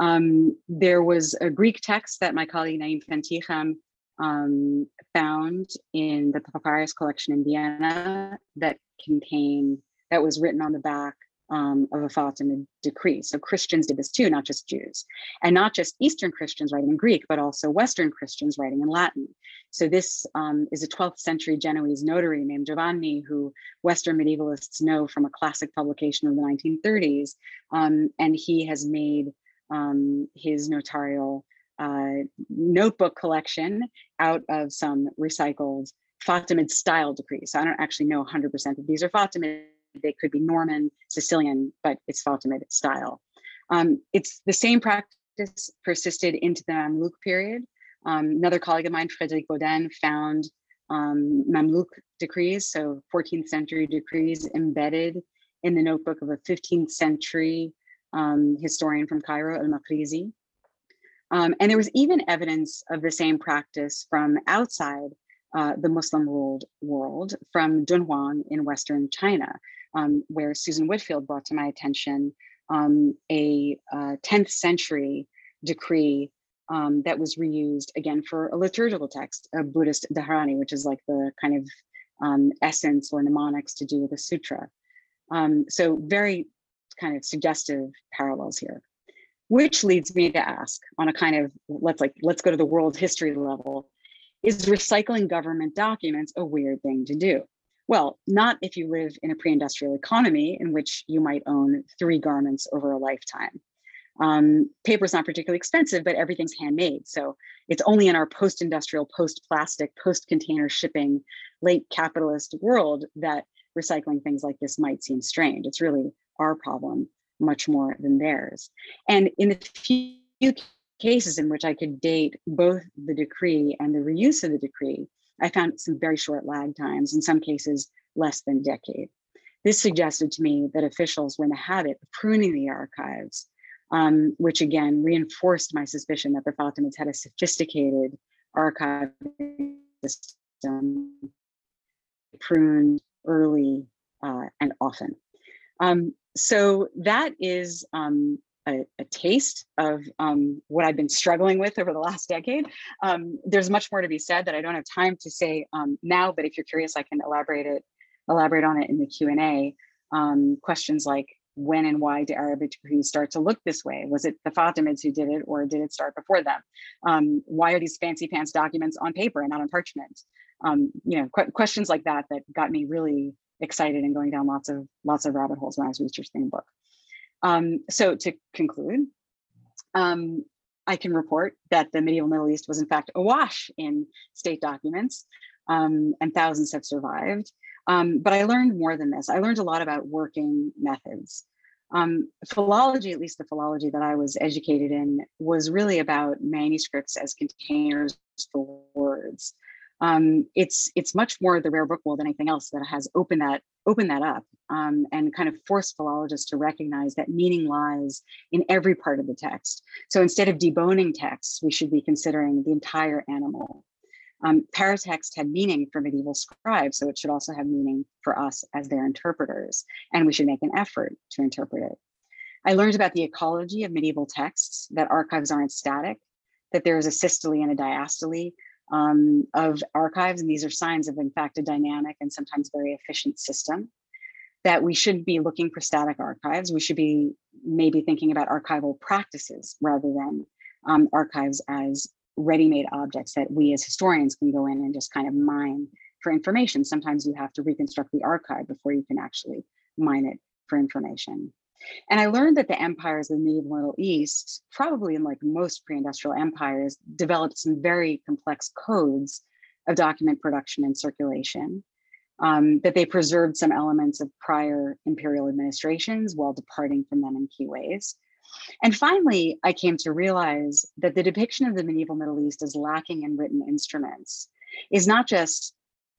Um, there was a Greek text that my colleague Naïm Vanthieghem um, found in the Papyrus collection in Vienna that contained, that was written on the back um, of a Fatimid decree. So Christians did this too, not just Jews. And not just Eastern Christians writing in Greek, but also Western Christians writing in Latin. So this um, is a 12th century Genoese notary named Giovanni, who Western medievalists know from a classic publication of the 1930s. Um, and he has made um, his notarial uh, notebook collection out of some recycled Fatimid style decrees. So I don't actually know 100% that these are Fatimid. They could be Norman, Sicilian, but it's Fatimid style. Um, it's the same practice persisted into the Mamluk period. Um, another colleague of mine, Frédéric Bauden, found um, Mamluk decrees, so 14th century decrees embedded in the notebook of a 15th century um, historian from Cairo, Al Maqrizi. Um, and there was even evidence of the same practice from outside uh, the Muslim ruled world, from Dunhuang in Western China, um, where Susan Whitfield brought to my attention um, a uh, 10th century decree um, that was reused again for a liturgical text, a Buddhist Dharani, which is like the kind of um, essence or mnemonics to do with a sutra. Um, so very kind of suggestive parallels here which leads me to ask on a kind of let's like let's go to the world history level is recycling government documents a weird thing to do well not if you live in a pre-industrial economy in which you might own three garments over a lifetime. Um, paper is not particularly expensive but everything's handmade. So it's only in our post-industrial post-plastic post-container shipping late capitalist world that recycling things like this might seem strange it's really our problem much more than theirs. And in the few cases in which I could date both the decree and the reuse of the decree, I found some very short lag times, in some cases less than a decade. This suggested to me that officials were in the habit of pruning the archives um, which again reinforced my suspicion that the Fatimids had a sophisticated archive system pruned early uh, and often. Um, so that is um, a, a, taste of um, what I've been struggling with over the last decade. Um, there's much more to be said that I don't have time to say um, now, but if you're curious, I can elaborate it, elaborate on it in the Q&A. Um, questions like when and why did Arabic decrees start to look this way? Was it the Fatimids who did it or did it start before them? Um, why are these fancy pants documents on paper and not on parchment? Um, you know, qu questions like that that got me really excited and going down lots of lots of rabbit holes when I was researching the book. Um, so to conclude, um, I can report that the medieval Middle East was in fact awash in state documents um, and thousands have survived. Um, but I learned more than this. I learned a lot about working methods. Um, philology, at least the philology that I was educated in, was really about manuscripts as containers for words. Um, it's it's much more the rare book world than anything else that has opened that opened that up um, and kind of forced philologists to recognize that meaning lies in every part of the text. So instead of deboning texts, we should be considering the entire animal. Um, paratext had meaning for medieval scribes, so it should also have meaning for us as their interpreters, and we should make an effort to interpret it. I learned about the ecology of medieval texts, that archives aren't static, that there is a systole and a diastole um, of archives, and these are signs of, in fact, a dynamic and sometimes very efficient system. That we should be looking for static archives. We should be maybe thinking about archival practices rather than um, archives as ready-made objects that we as historians can go in and just kind of mine for information. Sometimes you have to reconstruct the archive before you can actually mine it for information. And I learned that the empires of the medieval Middle East, probably in like most pre-industrial empires, developed some very complex codes of document production and circulation, um, that they preserved some elements of prior imperial administrations while departing from them in key ways. And finally, I came to realize that the depiction of the medieval Middle East as lacking in written instruments is not just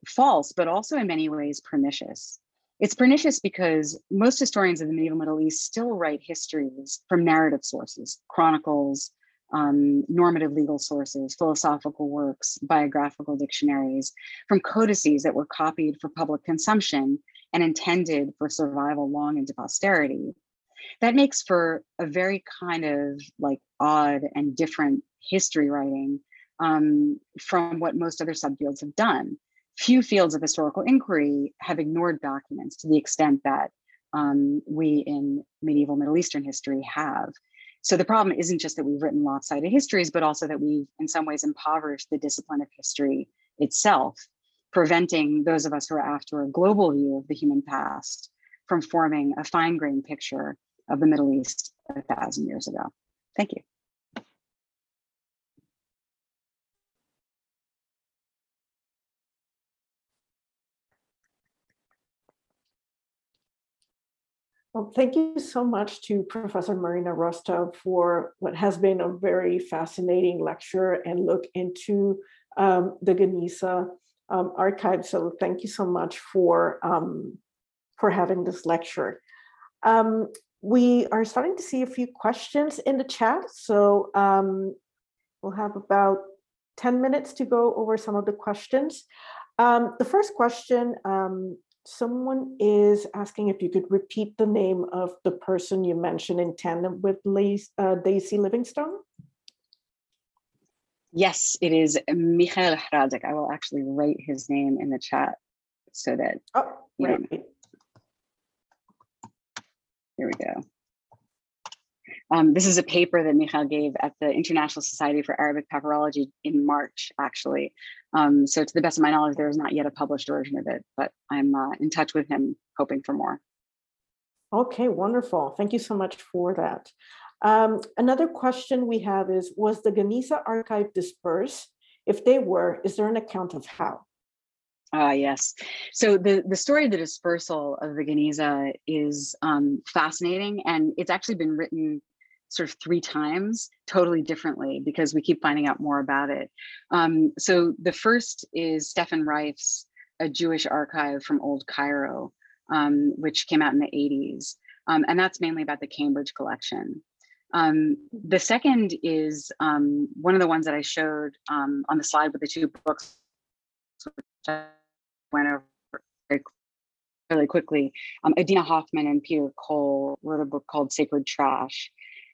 false, but also in many ways pernicious. It's pernicious because most historians of the medieval Middle East still write histories from narrative sources, chronicles, um, normative legal sources, philosophical works, biographical dictionaries, from codices that were copied for public consumption and intended for survival long into posterity that makes for a very kind of like odd and different history writing um, from what most other subfields have done. Few fields of historical inquiry have ignored documents to the extent that um, we in medieval Middle Eastern history have. So the problem isn't just that we've written lopsided histories, but also that we've in some ways impoverished the discipline of history itself, preventing those of us who are after a global view of the human past from forming a fine-grained picture of the Middle East a thousand years ago. Thank you. Well, thank you so much to Professor Marina Rustow for what has been a very fascinating lecture and look into um, the Geniza um, archive. So thank you so much for, um, for having this lecture. Um, we are starting to see a few questions in the chat. So um, we'll have about 10 minutes to go over some of the questions. Um, the first question, someone is asking if you could repeat the name of the person you mentioned in tandem with uh, Daisy Livingstone. Yes, it is Michael Hradek. I will actually write his name in the chat so that oh, right. here we go. Um, this is a paper that Michal gave at the International Society for Arabic Papyrology in March, actually. Um, so to the best of my knowledge, there is not yet a published version of it, but I'm uh, in touch with him, hoping for more. Okay, wonderful. Thank you so much for that. Um, another question we have is, was the Geniza archive dispersed? If they were, is there an account of how? Ah, yes. So the, the story of the dispersal of the Geniza is um, fascinating, and it's actually been written sort of three times totally differently because we keep finding out more about it. Um, so the first is Stefan Reif's A Jewish Archive from Old Cairo, um, which came out in the 80s. Um, and that's mainly about the Cambridge collection. Um, the second is um, one of the ones that I showed um, on the slide with the two books, which I went over really quickly. Um, Adina Hoffman and Peter Cole wrote a book called Sacred Trash.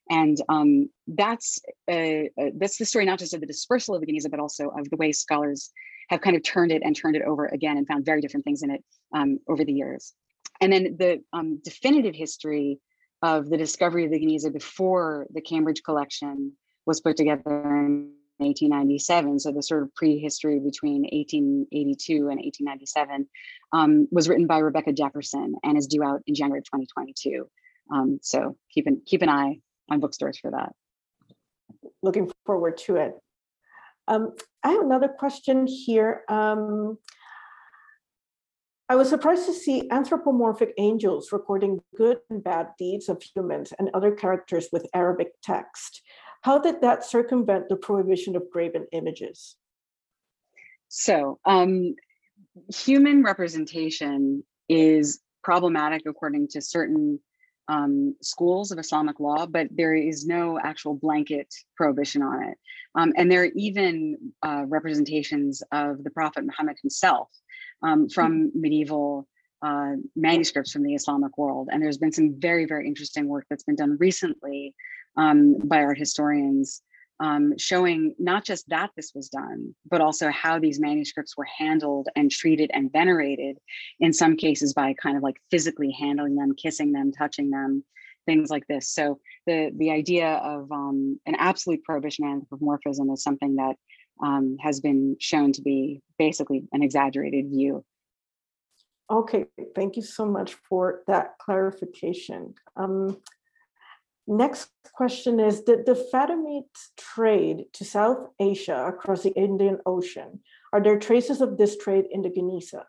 And um, that's uh, uh, that's the story not just of the dispersal of the Geniza, but also of the way scholars have kind of turned it and turned it over again and found very different things in it um, over the years. And then the um, definitive history of the discovery of the Geniza before the Cambridge collection was put together in 1897. So the sort of prehistory between 1882 and 1897 um, was written by Rebecca Jefferson and is due out in January 2022. Um, so keep an, keep an eye on bookstores for that. Looking forward to it. Um, I have another question here. Um, I was surprised to see anthropomorphic angels recording good and bad deeds of humans and other characters with Arabic text. How did that circumvent the prohibition of graven images? So, um, human representation is problematic according to certain um, schools of Islamic law, but there is no actual blanket prohibition on it. Um, and there are even uh, representations of the Prophet Muhammad himself um, from medieval uh, manuscripts from the Islamic world. And there's been some very, very interesting work that's been done recently um, by art historians um, showing not just that this was done, but also how these manuscripts were handled and treated and venerated, in some cases by kind of like physically handling them, kissing them, touching them, things like this. So the, the idea of um, an absolute prohibition of anthropomorphism is something that um, has been shown to be basically an exaggerated view. Okay, thank you so much for that clarification. Um, next question is, did the Fatimids trade to South Asia across the Indian Ocean? Are there traces of this trade in the Geniza?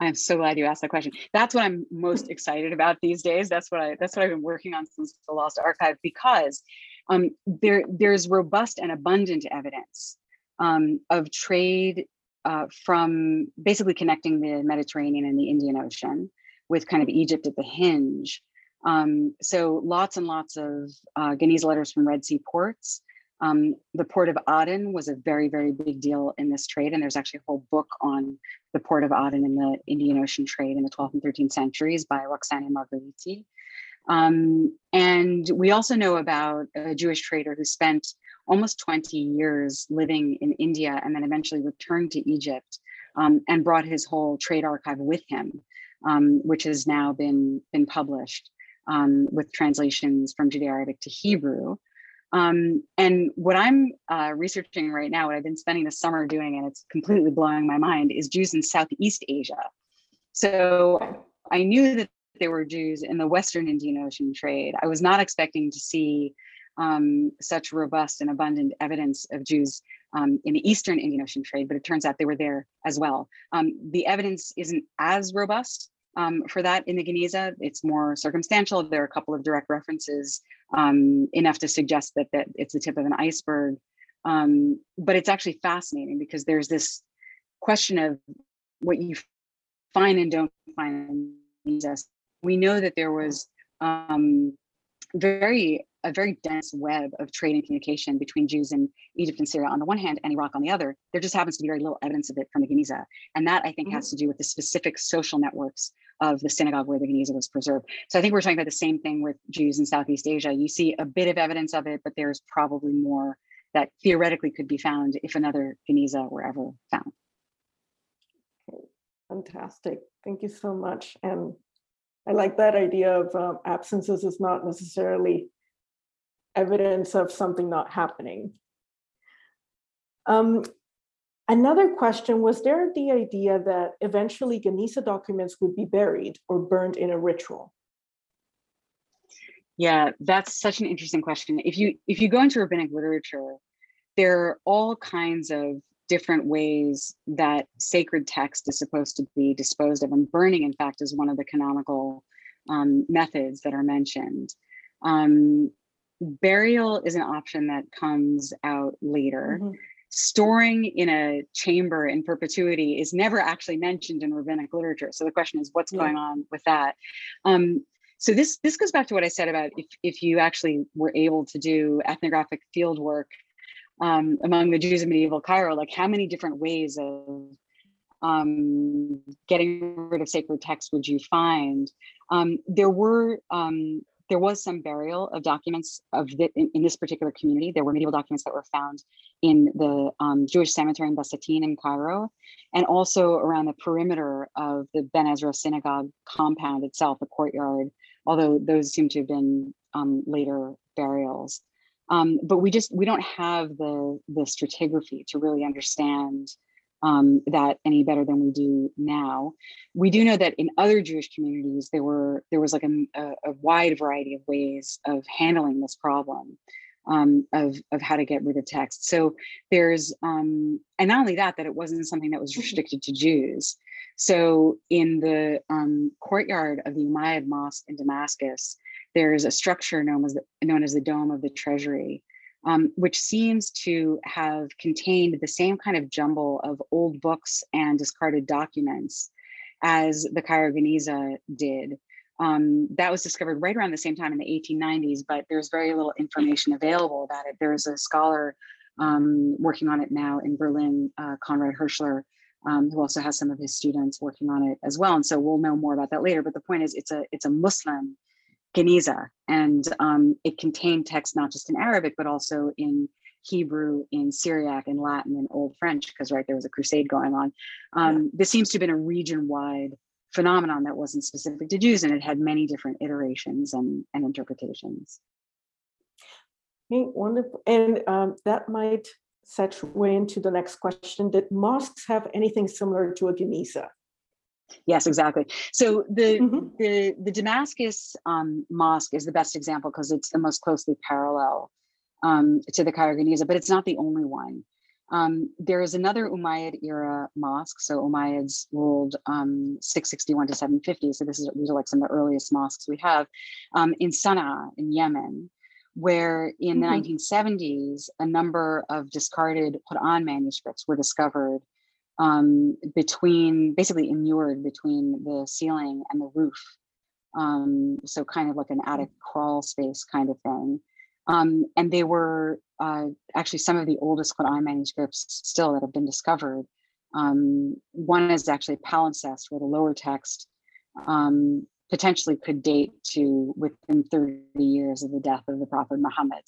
I'm so glad you asked that question. That's what I'm most excited about these days. That's what I that's what I've been working on since the Lost Archive because um, there there's robust and abundant evidence um, of trade uh, from basically connecting the Mediterranean and the Indian Ocean with kind of Egypt at the hinge. Um, so lots and lots of uh, Geniza letters from Red Sea ports. Um, the port of Aden was a very, very big deal in this trade. And there's actually a whole book on the port of Aden in the Indian Ocean trade in the 12th and 13th centuries by Roxani Margariti. Um, and we also know about a Jewish trader who spent almost 20 years living in India and then eventually returned to Egypt um, and brought his whole trade archive with him, um, which has now been, been published um, with translations from Judeo-Arabic to Hebrew. Um, and what I'm uh, researching right now, what I've been spending the summer doing, and it's completely blowing my mind, is Jews in Southeast Asia. So I knew that there were Jews in the Western Indian Ocean trade. I was not expecting to see um, such robust and abundant evidence of Jews um, in the Eastern Indian Ocean trade, but it turns out they were there as well. Um, the evidence isn't as robust um, for that in the Geniza. It's more circumstantial. There are a couple of direct references, um, enough to suggest that, that it's the tip of an iceberg. Um, but it's actually fascinating because there's this question of what you find and don't find in Geniza we know that there was um, very a very dense web of trade and communication between Jews in Egypt and Syria on the one hand and Iraq on the other. There just happens to be very little evidence of it from the Geniza. And that I think mm-hmm. has to do with the specific social networks of the synagogue where the Geniza was preserved. So I think we're talking about the same thing with Jews in Southeast Asia. You see a bit of evidence of it, but there's probably more that theoretically could be found if another Geniza were ever found. Okay, Fantastic. Thank you so much. And I like that idea of um, absences is not necessarily evidence of something not happening. Um, another question was there the idea that eventually Geniza documents would be buried or burned in a ritual? Yeah, that's such an interesting question. If you if you go into rabbinic literature, there are all kinds of different ways that sacred text is supposed to be disposed of. And burning, in fact, is one of the canonical um, methods that are mentioned. Um, burial is an option that comes out later. Mm-hmm. Storing in a chamber in perpetuity is never actually mentioned in rabbinic literature. So the question is, what's going on with that? Um, so this this goes back to what I said about if if you actually were able to do ethnographic field work um, among the Jews of medieval Cairo, like how many different ways of um, getting rid of sacred texts would you find? Um, there were um, there was some burial of documents of the, in, in, this particular community. There were medieval documents that were found in the um, Jewish cemetery in Basatin in Cairo, and also around the perimeter of the Ben Ezra synagogue compound itself, the courtyard. Although those seem to have been um, later burials. Um, but we just we don't have the the stratigraphy to really understand um, that any better than we do now. We do know that in other Jewish communities, there were there was like a, a, wide variety of ways of handling this problem um, of of how to get rid of text. So there's um, and not only that, that it wasn't something that was restricted to Jews. So in the um, courtyard of the Umayyad Mosque in Damascus, there's a structure known as the, known as the Dome of the Treasury, um, which seems to have contained the same kind of jumble of old books and discarded documents as the Cairo Geniza did. Um, that was discovered right around the same time in the 1890s, but there's very little information available about it. There's a scholar um, working on it now in Berlin, uh, Konrad Hirschler, um, who also has some of his students working on it as well. And so we'll know more about that later. But the point is, it's a it's a Muslim Geniza, and um, it contained text not just in Arabic, but also in Hebrew, in Syriac, in Latin, and Old French, because right there was a crusade going on. Um, this seems to have been a region-wide phenomenon that wasn't specific to Jews, and it had many different iterations and, and interpretations. Okay, wonderful. And um, that might segue into the next question. Did mosques have anything similar to a Geniza? Yes, exactly. So the mm-hmm. the the Damascus um, mosque is the best example because it's the most closely parallel um, to the Cairo Geniza, but it's not the only one. Um, there is another Umayyad era mosque. So Umayyads ruled um, 661 to 750. So this is these are like some of the earliest mosques we have um, in Sana'a in Yemen, where in mm-hmm. the 1970s a number of discarded Quran manuscripts were discovered um, between basically immured between the ceiling and the roof. Um, so kind of like an attic crawl space kind of thing. Um, and they were uh, actually some of the oldest Quran manuscripts still that have been discovered. Um, one is actually palimpsest, where the lower text um, potentially could date to within 30 years of the death of the Prophet Muhammad.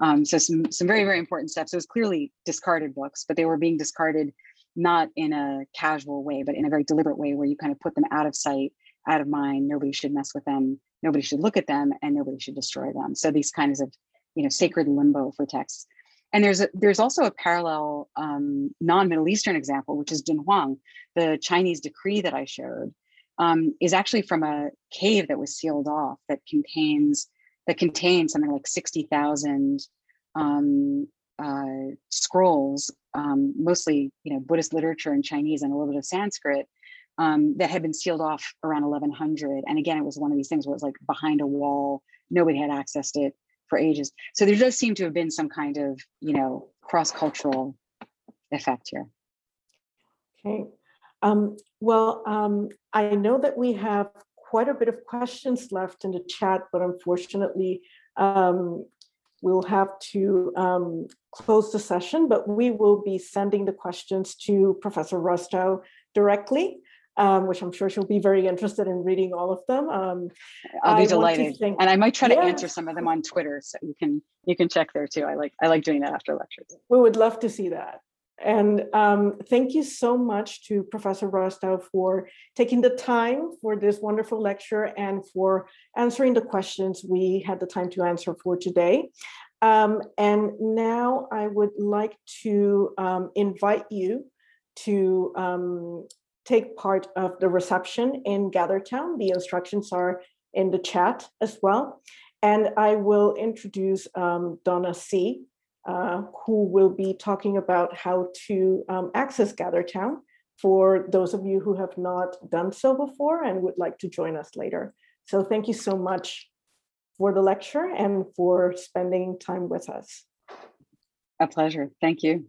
Um, so some some very very important stuff. So it was clearly discarded books, but they were being discarded not in a casual way, but in a very deliberate way where you kind of put them out of sight, out of mind. Nobody should mess with them. Nobody should look at them, and nobody should destroy them. So these kinds of, you know, sacred limbo for texts. And there's a, there's also a parallel um, non-Middle Eastern example, which is Dunhuang, the Chinese decree that I showed, um, is actually from a cave that was sealed off that contains that contains something like sixty thousand um, uh, scrolls, um, mostly you know Buddhist literature in Chinese and a little bit of Sanskrit, um, that had been sealed off around 1100. And again, it was one of these things where it was like behind a wall, nobody had accessed it for ages. So there does seem to have been some kind of you know cross cultural effect here. Okay. Um, well, um, I know that we have quite a bit of questions left in the chat, but unfortunately, um, we'll have to um, close the session, but we will be sending the questions to Professor Rustow directly, um, which I'm sure she'll be very interested in reading all of them. Um, I'll be I delighted, thank, and I might try to answer some of them on Twitter, so you can you can check there too. I like I like doing that after lectures. We would love to see that. And um, thank you so much to Professor Rustow for taking the time for this wonderful lecture and for answering the questions we had the time to answer for today. Um, and now I would like to um, invite you to um, take part of the reception in GatherTown. The instructions are in the chat as well. And I will introduce um, Donna C., uh, who will be talking about how to um, access GatherTown for those of you who have not done so before and would like to join us later. So thank you so much for the lecture and for spending time with us. A pleasure. Thank you.